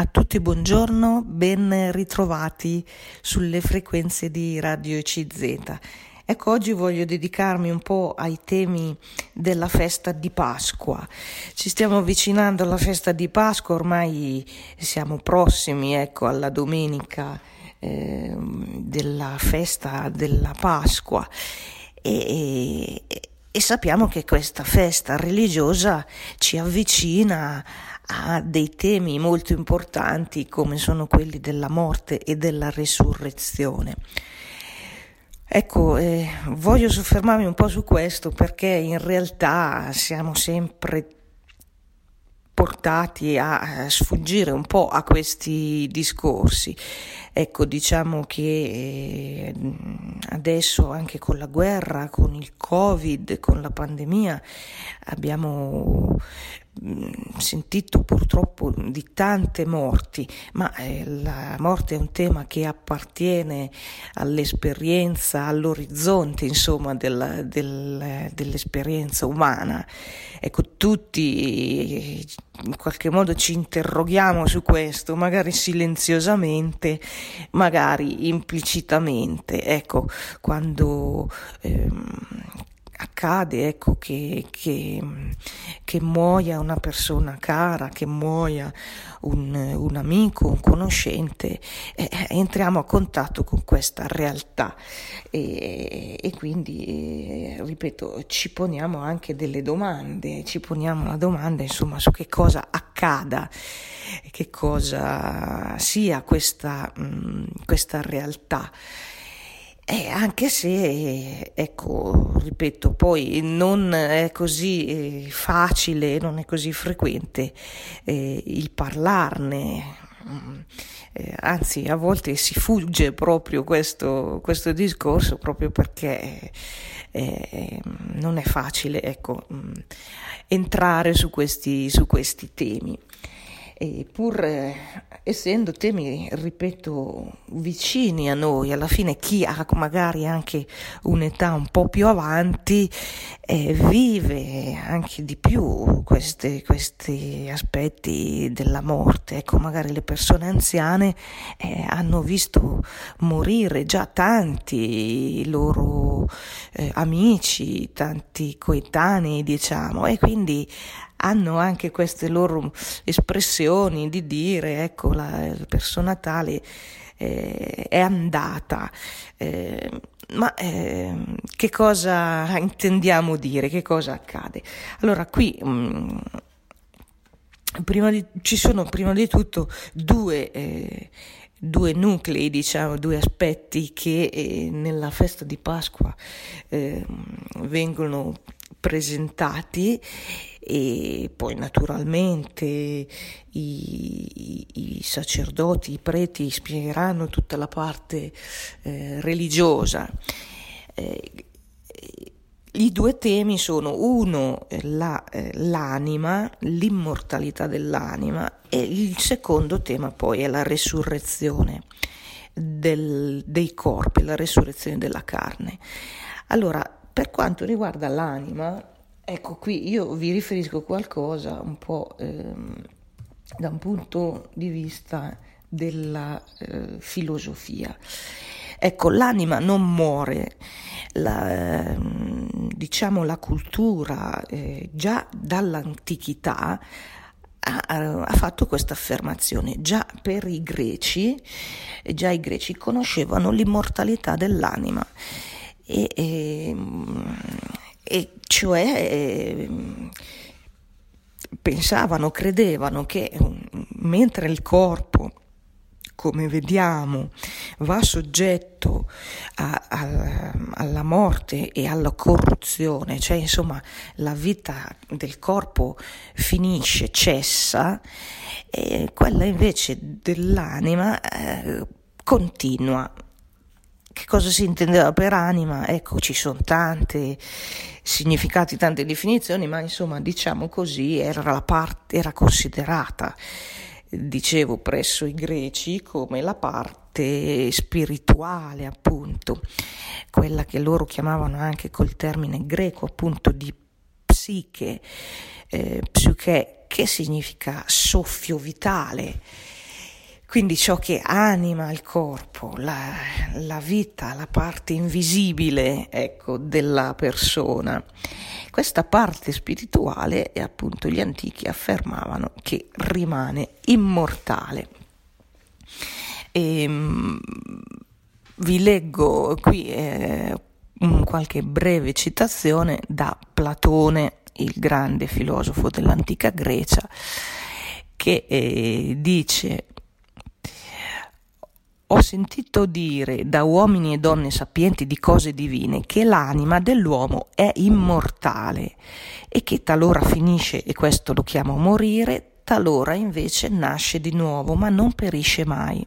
A tutti buongiorno, ben ritrovati sulle frequenze di Radio CZ. Ecco, oggi voglio dedicarmi un po' ai temi della festa di Pasqua. Ci stiamo avvicinando alla festa di Pasqua, ormai siamo prossimi, ecco, alla domenica eh, della festa della Pasqua e, e, e sappiamo che questa festa religiosa ci avvicina a dei temi molto importanti come sono quelli della morte e della resurrezione. Ecco, eh, voglio soffermarmi un po' su questo perché in realtà siamo sempre portati a sfuggire un po' a questi discorsi. Ecco, diciamo che eh, adesso anche con la guerra, con il Covid, con la pandemia, abbiamo sentito purtroppo di tante morti, ma eh, la morte è un tema che appartiene all'esperienza, all'orizzonte insomma della, del, dell'esperienza umana. Ecco, tutti in qualche modo ci interroghiamo su questo, magari silenziosamente, magari implicitamente. Ecco, quando ehm, accade ecco, che, che, che, muoia una persona cara, che muoia un, un amico, un conoscente, eh, entriamo a contatto con questa realtà e, e quindi, eh, ripeto, ci poniamo anche delle domande, ci poniamo la domanda insomma su che cosa accada, che cosa sia questa, mh, questa realtà. Eh, anche se, ecco, ripeto, poi non è così eh, facile, non è così frequente eh, il parlarne, mm, eh, anzi a volte si fugge proprio questo, questo discorso proprio perché eh, non è facile, ecco, mm, entrare su questi, su questi temi. E pur eh, essendo temi, ripeto, vicini a noi, alla fine chi ha magari anche un'età un po' più avanti eh, vive anche di più questi, questi, aspetti della morte. Ecco, magari le persone anziane eh, hanno visto morire già tanti loro eh, amici, tanti coetanei, diciamo, e quindi hanno anche queste loro espressioni di dire, ecco, la persona tale eh, è andata. Eh, ma eh, che cosa intendiamo dire? Che cosa accade? Allora, qui mh, mm, prima di, ci sono prima di tutto due, eh, due nuclei, diciamo, due aspetti che eh, nella festa di Pasqua eh, vengono presentati e poi naturalmente i, i, i, sacerdoti, i preti spiegheranno tutta la parte eh, religiosa. Eh, i due temi sono uno la, eh, l'anima, l'immortalità dell'anima e il secondo tema poi è la resurrezione del, dei corpi, la resurrezione della carne. Allora, per quanto riguarda l'anima, ecco qui io vi riferisco qualcosa un po' ehm, da un punto di vista della eh, filosofia. Ecco, l'anima non muore, la, ehm, diciamo la cultura eh, già dall'antichità ha, ha, fatto questa affermazione. Già per i greci, già i greci conoscevano l'immortalità dell'anima e, e, e cioè pensavano, credevano che mentre il corpo come vediamo, va soggetto a, a, alla morte e alla corruzione, cioè insomma la vita del corpo finisce, cessa, e quella invece dell'anima eh, continua che cosa si intendeva per anima? Ecco, ci sono tanti significati, tante definizioni, ma insomma, diciamo così, era, parte, era considerata, dicevo, presso i greci come la parte spirituale, appunto, quella che loro chiamavano anche col termine greco, appunto, di psiche, eh, psiche, che significa soffio vitale quindi ciò che anima il corpo, la, la vita, la parte invisibile ecco, della persona. Questa parte spirituale, e appunto gli antichi affermavano che rimane immortale. E, ehm, vi leggo qui eh, qualche breve citazione da Platone, il grande filosofo dell'antica Grecia, che eh, dice ho sentito dire da uomini e donne sapienti di cose divine che l'anima dell'uomo è immortale e che talora finisce, e questo lo chiamo morire, talora invece nasce di nuovo, ma non perisce mai.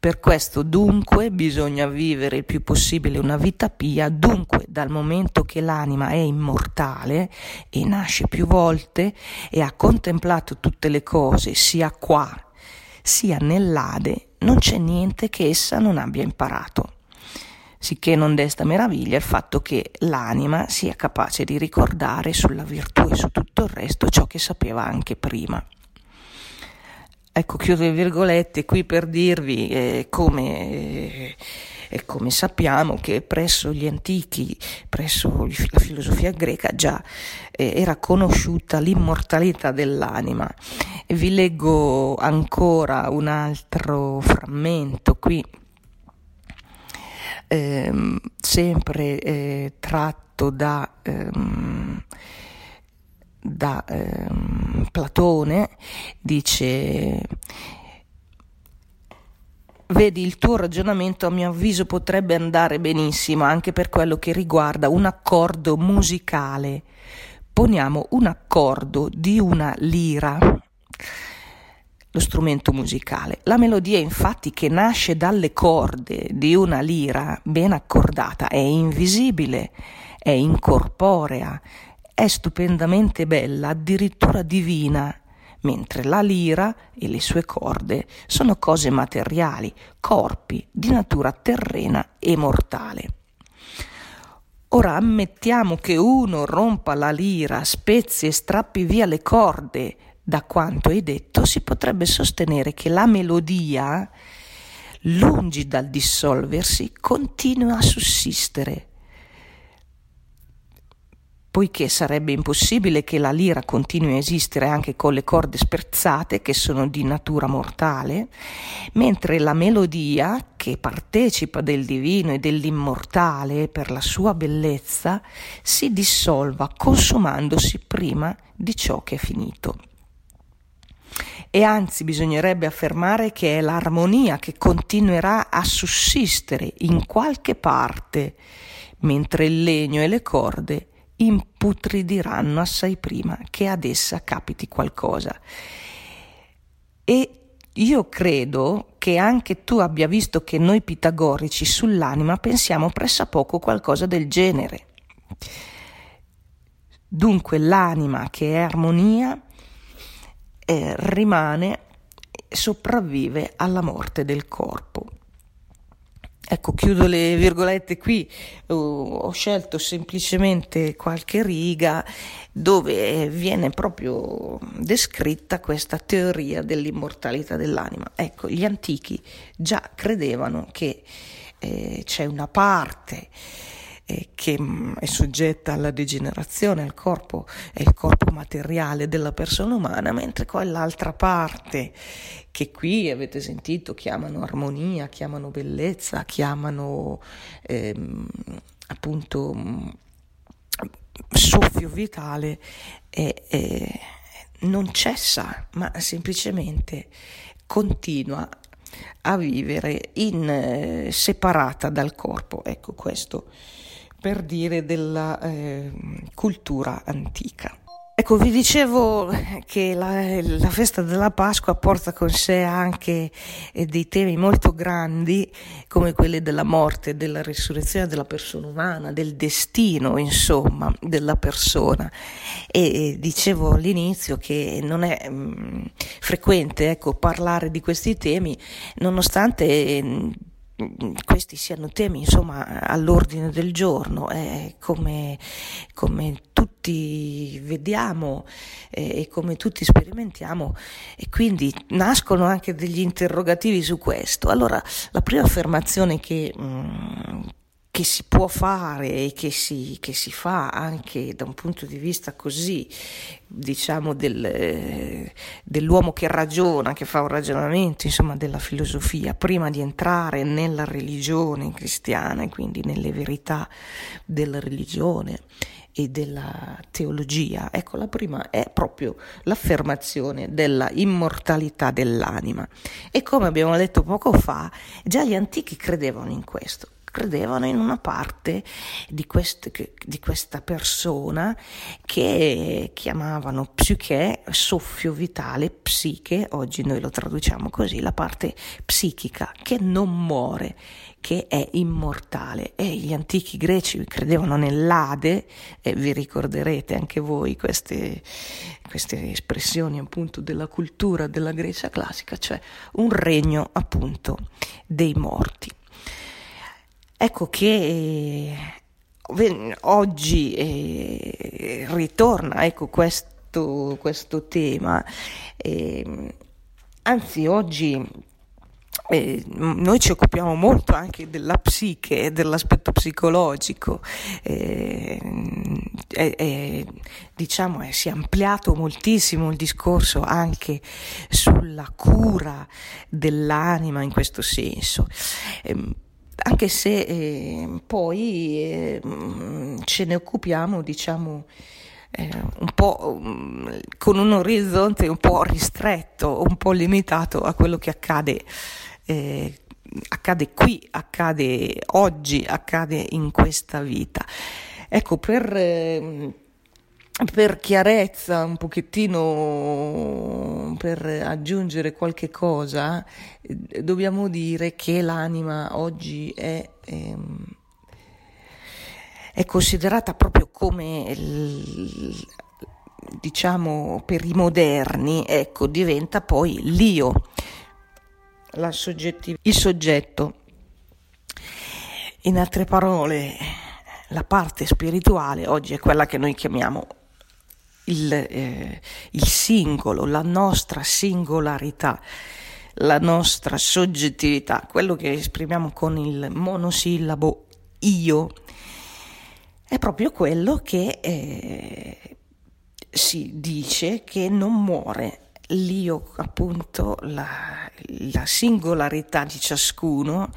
Per questo dunque bisogna vivere il più possibile una vita pia, dunque dal momento che l'anima è immortale e nasce più volte e ha contemplato tutte le cose sia qua sia nell'Ade, non c'è niente che essa non abbia imparato. Sicché non desta meraviglia il fatto che l'anima sia capace di ricordare sulla virtù e su tutto il resto ciò che sapeva anche prima. Ecco, chiudo le virgolette qui per dirvi eh, come, eh, come, sappiamo che presso gli antichi, presso la filosofia greca già eh, era conosciuta l'immortalità dell'anima. E vi leggo ancora un altro frammento qui, ehm, sempre eh, tratto da... Ehm, da ehm, Platone, dice Vedi, il tuo ragionamento a mio avviso potrebbe andare benissimo anche per quello che riguarda un accordo musicale. Poniamo un accordo di una lira, lo strumento musicale. La melodia infatti che nasce dalle corde di una lira ben accordata è invisibile, è incorporea, è stupendamente bella, addirittura divina, mentre la lira e le sue corde sono cose materiali, corpi di natura terrena e mortale. Ora ammettiamo che uno rompa la lira, spezzi e strappi via le corde. Da quanto hai detto si potrebbe sostenere che la melodia, lungi dal dissolversi, continua a sussistere poiché sarebbe impossibile che la lira continui a esistere anche con le corde sperzate che sono di natura mortale, mentre la melodia, che partecipa del divino e dell'immortale per la sua bellezza, si dissolva consumandosi prima di ciò che è finito. E anzi bisognerebbe affermare che è l'armonia che continuerà a sussistere in qualche parte, mentre il legno e le corde imputridiranno assai prima che ad essa capiti qualcosa. E io credo che anche tu abbia visto che noi pitagorici sull'anima pensiamo pressappoco qualcosa del genere. Dunque l'anima che è armonia eh, rimane, sopravvive alla morte del corpo. Ecco, chiudo le virgolette qui, uh, ho scelto semplicemente qualche riga dove viene proprio descritta questa teoria dell'immortalità dell'anima. Ecco, gli antichi già credevano che eh, c'è una parte che mm, è soggetta alla degenerazione, il corpo è il corpo materiale della persona umana, mentre quell'altra parte che qui avete sentito chiamano armonia, chiamano bellezza, chiamano ehm, appunto mm, soffio vitale, eh, eh, non cessa, ma semplicemente continua a vivere in, eh, separata dal corpo. Ecco questo per dire della eh, cultura antica. Ecco, vi dicevo che la, la, festa della Pasqua porta con sé anche eh, dei temi molto grandi, come quelli della morte, della risurrezione della persona umana, del destino, insomma, della persona. E, e dicevo all'inizio che non è mh, mm, frequente ecco, parlare di questi temi, nonostante eh, questi siano temi insomma all'ordine del giorno, eh, come, come tutti vediamo eh, e come tutti sperimentiamo e quindi nascono anche degli interrogativi su questo. Allora, la prima affermazione che, mh, mm, che si può fare e che si, che si, fa anche da un punto di vista così, diciamo, del, dell'uomo che ragiona, che fa un ragionamento, insomma, della filosofia, prima di entrare nella religione cristiana e quindi nelle verità della religione e della teologia. Ecco, la prima è proprio l'affermazione della immortalità dell'anima. E come abbiamo detto poco fa, già gli antichi credevano in questo credevano in una parte di, quest, di questa persona che chiamavano psiche, soffio vitale, psiche, oggi noi lo traduciamo così, la parte psichica che non muore, che è immortale. E gli antichi greci credevano nell'Ade, e vi ricorderete anche voi queste, queste espressioni appunto della cultura della Grecia classica, cioè un regno appunto dei morti. Ecco che eh, oggi eh, ritorna ecco, questo, questo tema, eh, anzi oggi eh, noi ci occupiamo molto anche della psiche, dell'aspetto psicologico, eh, eh, diciamo si è ampliato moltissimo il discorso anche sulla cura dell'anima in questo senso. Anche se eh, poi eh, ce ne occupiamo, diciamo, eh, un po' um, con un orizzonte un po' ristretto, un po' limitato a quello che accade, eh, accade qui, accade oggi, accade in questa vita. Ecco, per ehm, per chiarezza, un pochettino per aggiungere qualche cosa, eh, dobbiamo dire che l'anima oggi è, ehm, è considerata proprio come, diciamo, per i moderni, ecco, diventa poi l'io, soggettiv- il soggetto. In altre parole, la parte spirituale oggi è quella che noi chiamiamo il, eh, il singolo, la nostra singolarità, la nostra soggettività, quello che esprimiamo con il monosillabo io, è proprio quello che eh, si dice che non muore. L'io, appunto, la, la singolarità di ciascuno,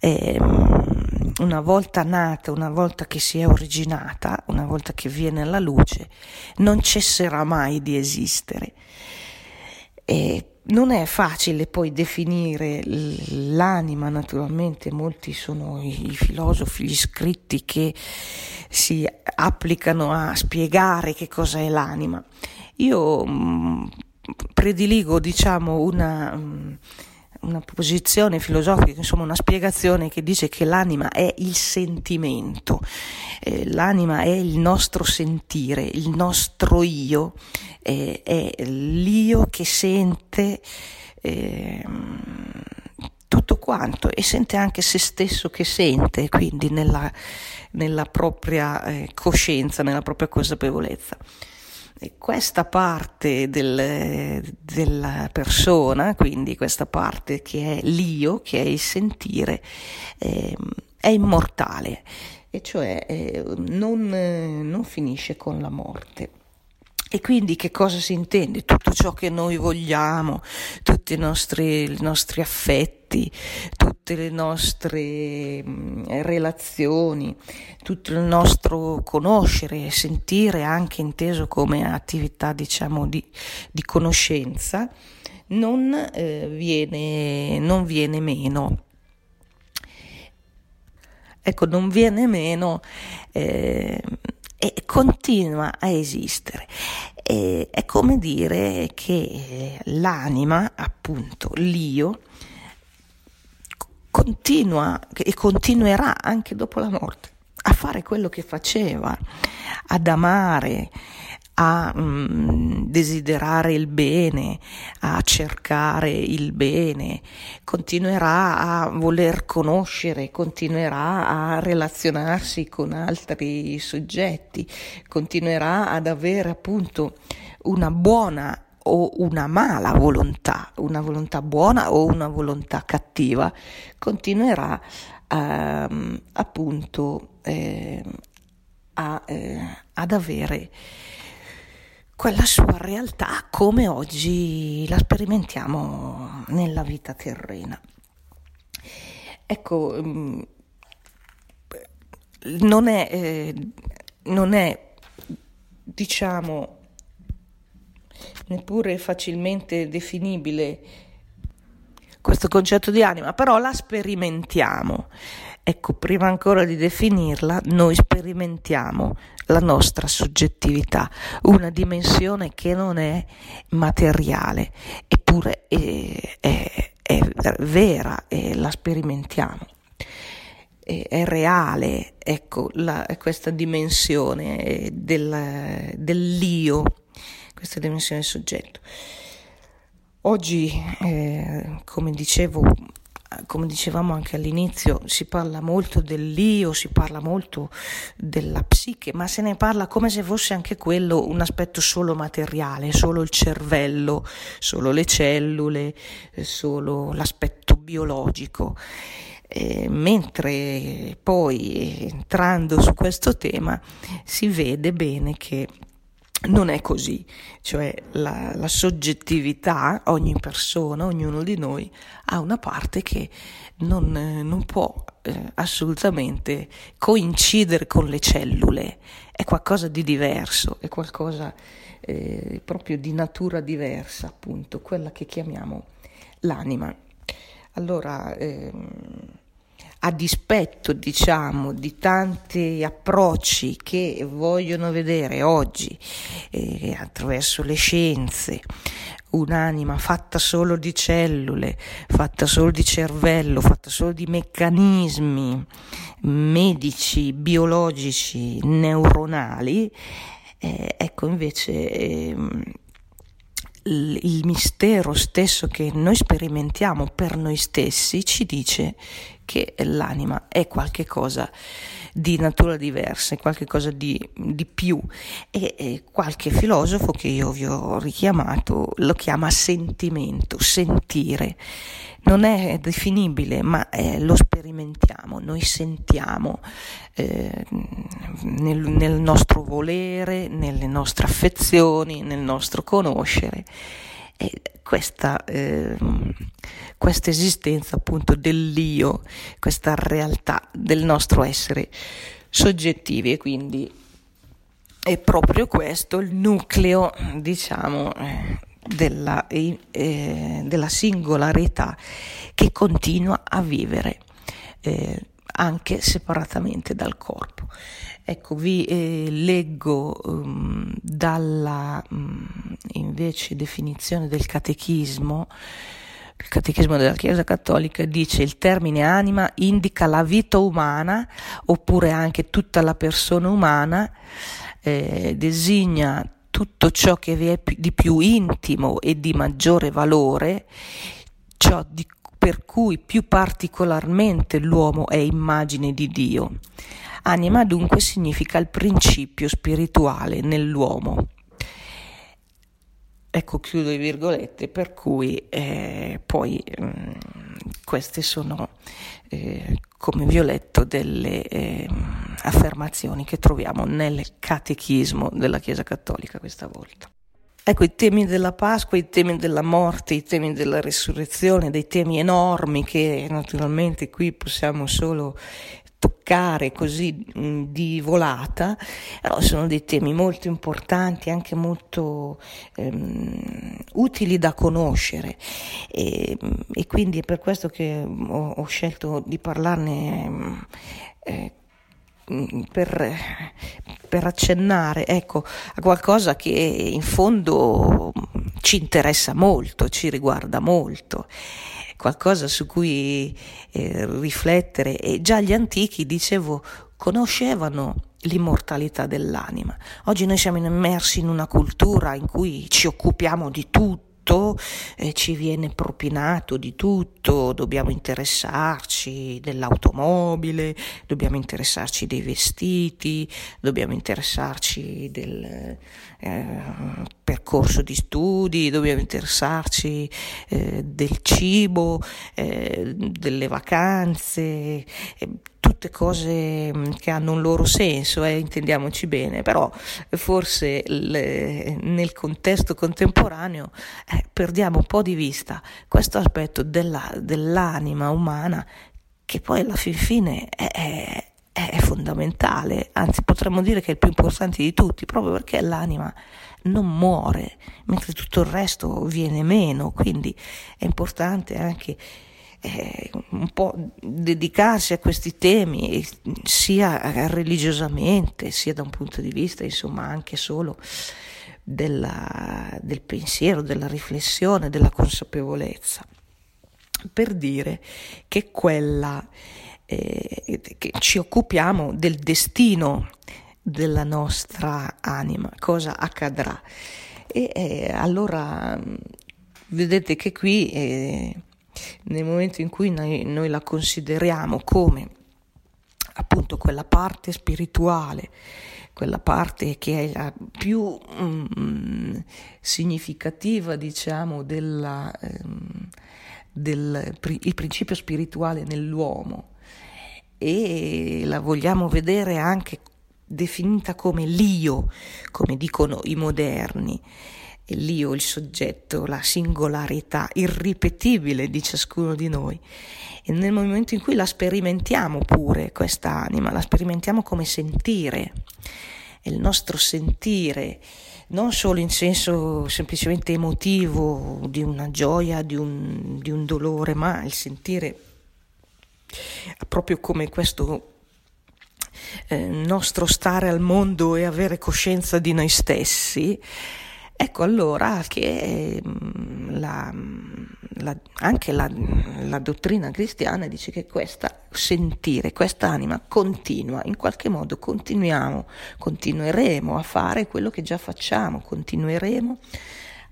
eh, una volta nata, una volta che si è originata, una volta che viene alla luce, non cesserà mai di esistere. E non è facile poi definire l'anima, naturalmente molti sono i filosofi, gli scritti che si applicano a spiegare che cosa è l'anima. Io mm, prediligo, diciamo, una... Mh, mm, una posizione filosofica, insomma una spiegazione che dice che l'anima è il sentimento, eh, l'anima è il nostro sentire, il nostro io, eh, è l'io che sente eh, tutto quanto e sente anche se stesso che sente, quindi nella, nella propria eh, coscienza, nella propria consapevolezza questa parte del, della persona, quindi questa parte che è l'io, che è il sentire, eh, è immortale, e cioè eh, non, non finisce con la morte. E quindi che cosa si intende? Tutto ciò che noi vogliamo, tutti i nostri, i nostri affetti, tutte le nostre relazioni, tutto il nostro conoscere, sentire, anche inteso come attività diciamo di, di conoscenza, non, eh, viene, non viene meno. Ecco, non viene meno. Eh, e continua a esistere. E, è come dire che l'anima, appunto l'io, continua e continuerà anche dopo la morte a fare quello che faceva, ad amare, a mm, desiderare il bene, a cercare il bene, continuerà a voler conoscere, continuerà a relazionarsi con altri soggetti, continuerà ad avere appunto una buona o una mala volontà, una volontà buona o una volontà cattiva, continuerà ehm, appunto eh, a, eh, ad avere quella sua realtà come oggi la sperimentiamo nella vita terrena. Ecco, mm, non è, eh, non è diciamo, neppure facilmente definibile questo concetto di anima, però la sperimentiamo. Ecco, prima ancora di definirla, noi sperimentiamo la nostra soggettività, una dimensione che non è materiale, eppure è, è, è vera e la sperimentiamo. È, è reale, ecco, la, questa dimensione del, dell'io, questa dimensione del soggetto. Oggi, eh, come dicevo, come dicevamo anche all'inizio, si parla molto dell'io, si parla molto della psiche, ma se ne parla come se fosse anche quello un aspetto solo materiale, solo il cervello, solo le cellule, solo l'aspetto biologico. Eh, mentre poi entrando su questo tema si vede bene che non è così, cioè la, la, soggettività, ogni persona, ognuno di noi ha una parte che non, non può eh, assolutamente coincidere con le cellule, è qualcosa di diverso, è qualcosa eh, proprio di natura diversa, appunto, quella che chiamiamo l'anima. Allora, ehm, a dispetto, diciamo, di tanti approcci che vogliono vedere oggi eh, attraverso le scienze un'anima fatta solo di cellule, fatta solo di cervello, fatta solo di meccanismi medici, biologici, neuronali, eh, ecco invece eh, il mistero stesso che noi sperimentiamo per noi stessi ci dice che l'anima è qualcosa di natura diversa, è qualcosa di, di più e, e, qualche filosofo che io vi ho richiamato lo chiama sentimento, sentire. Non è definibile, ma eh, lo sperimentiamo, noi sentiamo eh, nel, nel nostro volere, nelle nostre affezioni, nel nostro conoscere. E questa, eh, questa esistenza appunto dell'io, questa realtà del nostro essere soggettivi e quindi è proprio questo il nucleo, diciamo, eh, della, eh, della, singolarità che continua a vivere eh, anche separatamente dal corpo. Ecco, vi eh, leggo um, dalla um, invece definizione del catechismo. Il catechismo della Chiesa Cattolica dice il termine anima indica la vita umana oppure anche tutta la persona umana, eh, designa tutto ciò che vi è di più intimo e di maggiore valore, ciò di, per cui più particolarmente l'uomo è immagine di Dio. Anima dunque significa il principio spirituale nell'uomo. Ecco, chiudo le virgolette, per cui eh, poi mh, mm, queste sono, eh, come vi ho letto, delle eh, affermazioni che troviamo nel catechismo della Chiesa Cattolica questa volta. Ecco, i temi della Pasqua, i temi della morte, i temi della risurrezione, dei temi enormi che naturalmente qui possiamo solo toccare così mh, di volata, però sono dei temi molto importanti, anche molto ehm, utili da conoscere. E, e, quindi è per questo che ho, ho scelto di parlarne eh, per, per, accennare ecco, a qualcosa che in fondo ci interessa molto, ci riguarda molto qualcosa su cui eh, riflettere e già gli antichi, dicevo, conoscevano l'immortalità dell'anima. Oggi noi siamo immersi in una cultura in cui ci occupiamo di tutto tutto, eh, ci viene propinato di tutto, dobbiamo interessarci dell'automobile, dobbiamo interessarci dei vestiti, dobbiamo interessarci del eh, percorso di studi, dobbiamo interessarci eh, del cibo, eh, delle vacanze eh, tutte cose mm, che hanno un loro senso, eh, intendiamoci bene, però forse le, nel contesto contemporaneo eh, perdiamo un po' di vista questo aspetto della, dell'anima umana che poi alla fin fine è, è è fondamentale, anzi potremmo dire che è il più importante di tutti, proprio perché l'anima non muore, mentre tutto il resto viene meno, quindi è importante anche eh, un po' dedicarsi a questi temi sia religiosamente sia da un punto di vista insomma anche solo della, del pensiero, della riflessione, della consapevolezza per dire che quella eh, che ci occupiamo del destino della nostra anima, cosa accadrà. E eh, allora vedete che qui eh, nel momento in cui noi, noi la consideriamo come appunto quella parte spirituale, quella parte che è la più mm, significativa, diciamo, ehm, del il principio spirituale nell'uomo. E la vogliamo vedere anche definita come l'io, come dicono i moderni l'io, il soggetto, la singolarità irripetibile di ciascuno di noi. E nel momento in cui la sperimentiamo pure, questa anima, la sperimentiamo come sentire, è il nostro sentire, non solo in senso semplicemente emotivo, di una gioia, di un, di un dolore, ma il sentire proprio come questo eh, nostro stare al mondo e avere coscienza di noi stessi, Ecco allora che mm, la, la, anche la, la, dottrina cristiana dice che questa sentire, questa anima continua, in qualche modo continuiamo, continueremo a fare quello che già facciamo, continueremo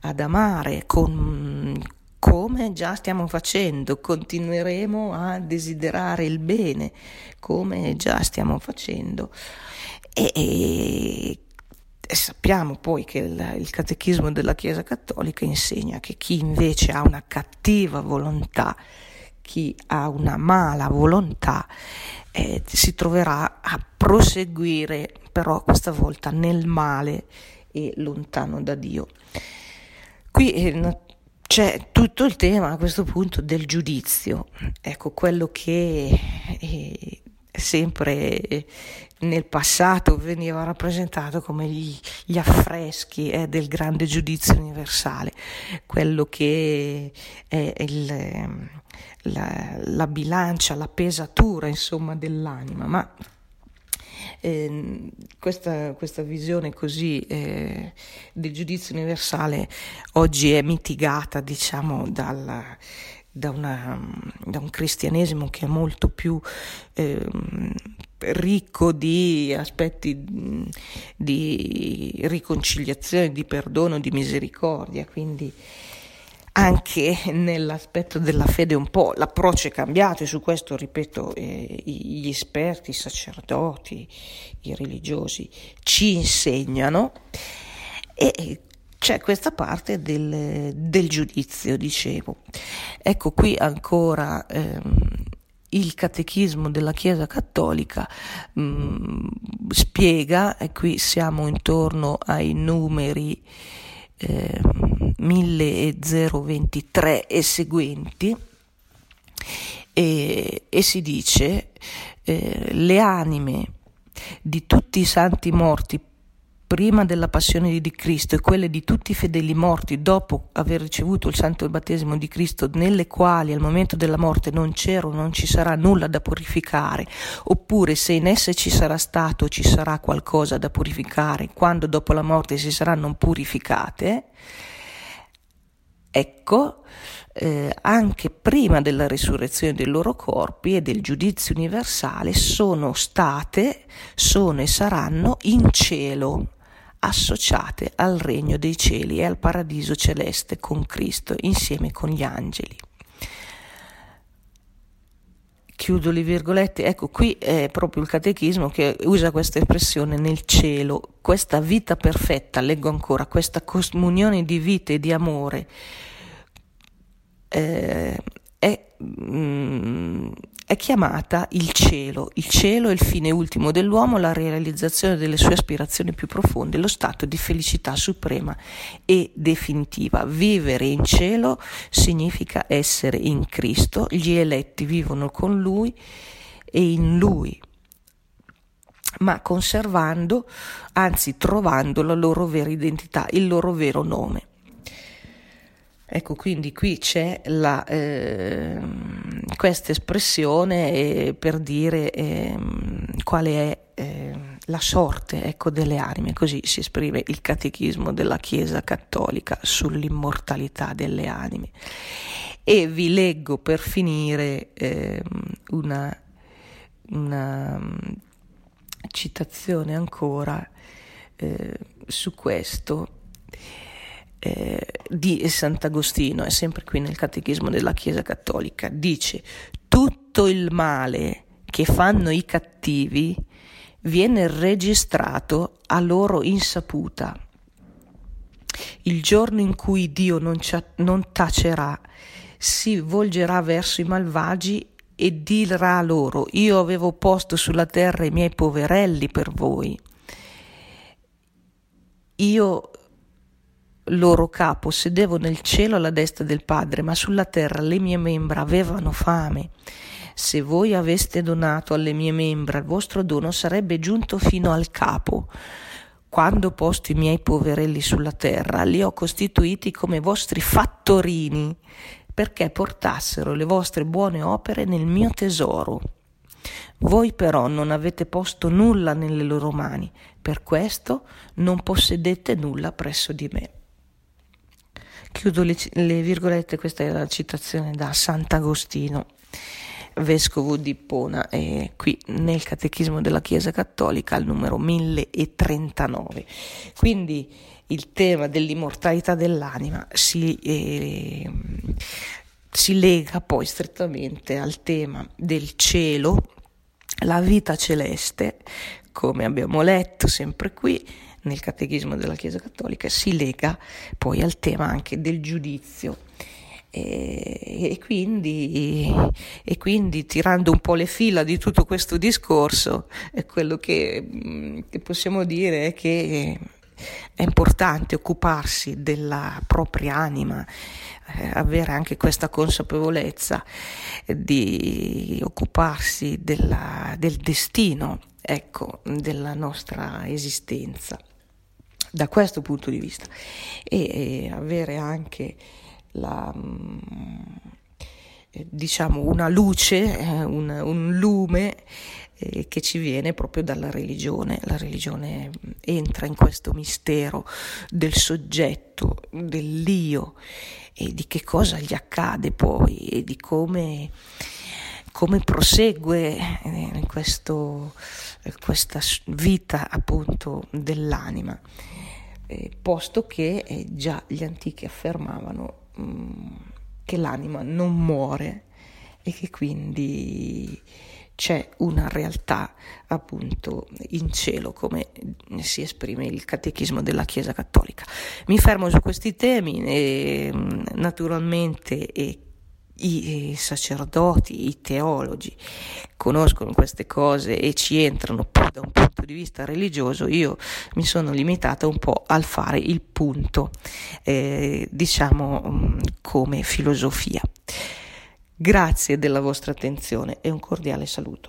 ad amare con, come già stiamo facendo, continueremo a desiderare il bene come già stiamo facendo. E, e e sappiamo poi che il, il, catechismo della Chiesa Cattolica insegna che chi invece ha una cattiva volontà, chi ha una mala volontà, eh, si troverà a proseguire però questa volta nel male e lontano da Dio. Qui eh, c'è tutto il tema a questo punto del giudizio, ecco quello che eh, sempre nel passato veniva rappresentato come gli, gli affreschi eh, del grande giudizio universale, quello che è il, la, la, bilancia, la pesatura insomma dell'anima, ma eh, questa, questa, visione così eh, del giudizio universale oggi è mitigata diciamo dalla da, una, da, un cristianesimo che è molto più eh, ricco di aspetti di riconciliazione, di perdono, di misericordia, quindi anche nell'aspetto della fede un po' l'approccio è cambiato e su questo, ripeto, eh, gli esperti, i sacerdoti, i religiosi ci insegnano. E c'è questa parte del, del giudizio, dicevo. Ecco qui ancora ehm, il catechismo della Chiesa Cattolica mh, mm, spiega, e qui siamo intorno ai numeri eh, 1023 e seguenti, e, e si dice eh, le anime di tutti i santi morti prima della passione di Cristo e quelle di tutti i fedeli morti dopo aver ricevuto il santo battesimo di Cristo, nelle quali al momento della morte non c'era o non ci sarà nulla da purificare, oppure se in esse ci sarà stato o ci sarà qualcosa da purificare, quando dopo la morte si saranno purificate, ecco, eh, anche prima della risurrezione dei loro corpi e del giudizio universale, sono state, sono e saranno in cielo, associate al regno dei cieli e al paradiso celeste con Cristo, insieme con gli angeli. Chiudo le virgolette, ecco qui è proprio il catechismo che usa questa espressione nel cielo, questa vita perfetta, leggo ancora, questa comunione di vita e di amore eh, è, mm, è chiamata il cielo. Il cielo è il fine ultimo dell'uomo, la realizzazione delle sue aspirazioni più profonde, lo stato di felicità suprema e definitiva. Vivere in cielo significa essere in Cristo, gli eletti vivono con Lui e in Lui ma conservando, anzi trovando la loro vera identità, il loro vero nome. Ecco, quindi qui c'è la, eh, questa espressione eh, per dire eh, quale è ehm, la sorte ecco, delle anime, così si esprime il catechismo della Chiesa cattolica sull'immortalità delle anime. E vi leggo per finire ehm, una, una citazione ancora eh, su questo eh, di Sant'Agostino, è sempre qui nel Catechismo della Chiesa Cattolica, dice tutto il male che fanno i cattivi viene registrato a loro insaputa. Il giorno in cui Dio non, non tacerà, si volgerà verso i malvagi e dirà loro, io avevo posto sulla terra i miei poverelli per voi. Io loro capo sedevo nel cielo alla destra del Padre, ma sulla terra le mie membra avevano fame. Se voi aveste donato alle mie membra, il vostro dono sarebbe giunto fino al capo. Quando ho posto i miei poverelli sulla terra, li ho costituiti come vostri fattorini, perché portassero le vostre buone opere nel mio tesoro. Voi però non avete posto nulla nelle loro mani, per questo non possedete nulla presso di me. Chiudo le, le virgolette, questa è la citazione da Sant'Agostino, vescovo di Ippona, e qui nel Catechismo della Chiesa Cattolica al numero 1039. Quindi il tema dell'immortalità dell'anima si, eh, si lega poi strettamente al tema del cielo, la vita celeste, come abbiamo letto sempre qui, nel catechismo della Chiesa Cattolica si lega poi al tema anche del giudizio. E, quindi, e, quindi, tirando un po' le fila di tutto questo discorso, quello che, che possiamo dire è che è importante occuparsi della propria anima, eh, avere anche questa consapevolezza di occuparsi della, del destino ecco, della nostra esistenza da questo punto di vista e, e avere anche la, mm, eh, diciamo una luce, eh, un, un lume eh, che ci viene proprio dalla religione. La religione entra in questo mistero del soggetto, dell'io e di che cosa gli accade poi e di come, come prosegue in questo, questa vita appunto dell'anima eh, posto che eh, già gli antichi affermavano mm, che l'anima non muore e che quindi c'è una realtà appunto in cielo come si esprime il catechismo della Chiesa Cattolica. Mi fermo su questi temi e naturalmente e i sacerdoti, i teologi conoscono queste cose e ci entrano più da un punto di vista religioso, io mi sono limitata un po' al fare il punto, eh, diciamo, mm, come filosofia. Grazie della vostra attenzione e un cordiale saluto.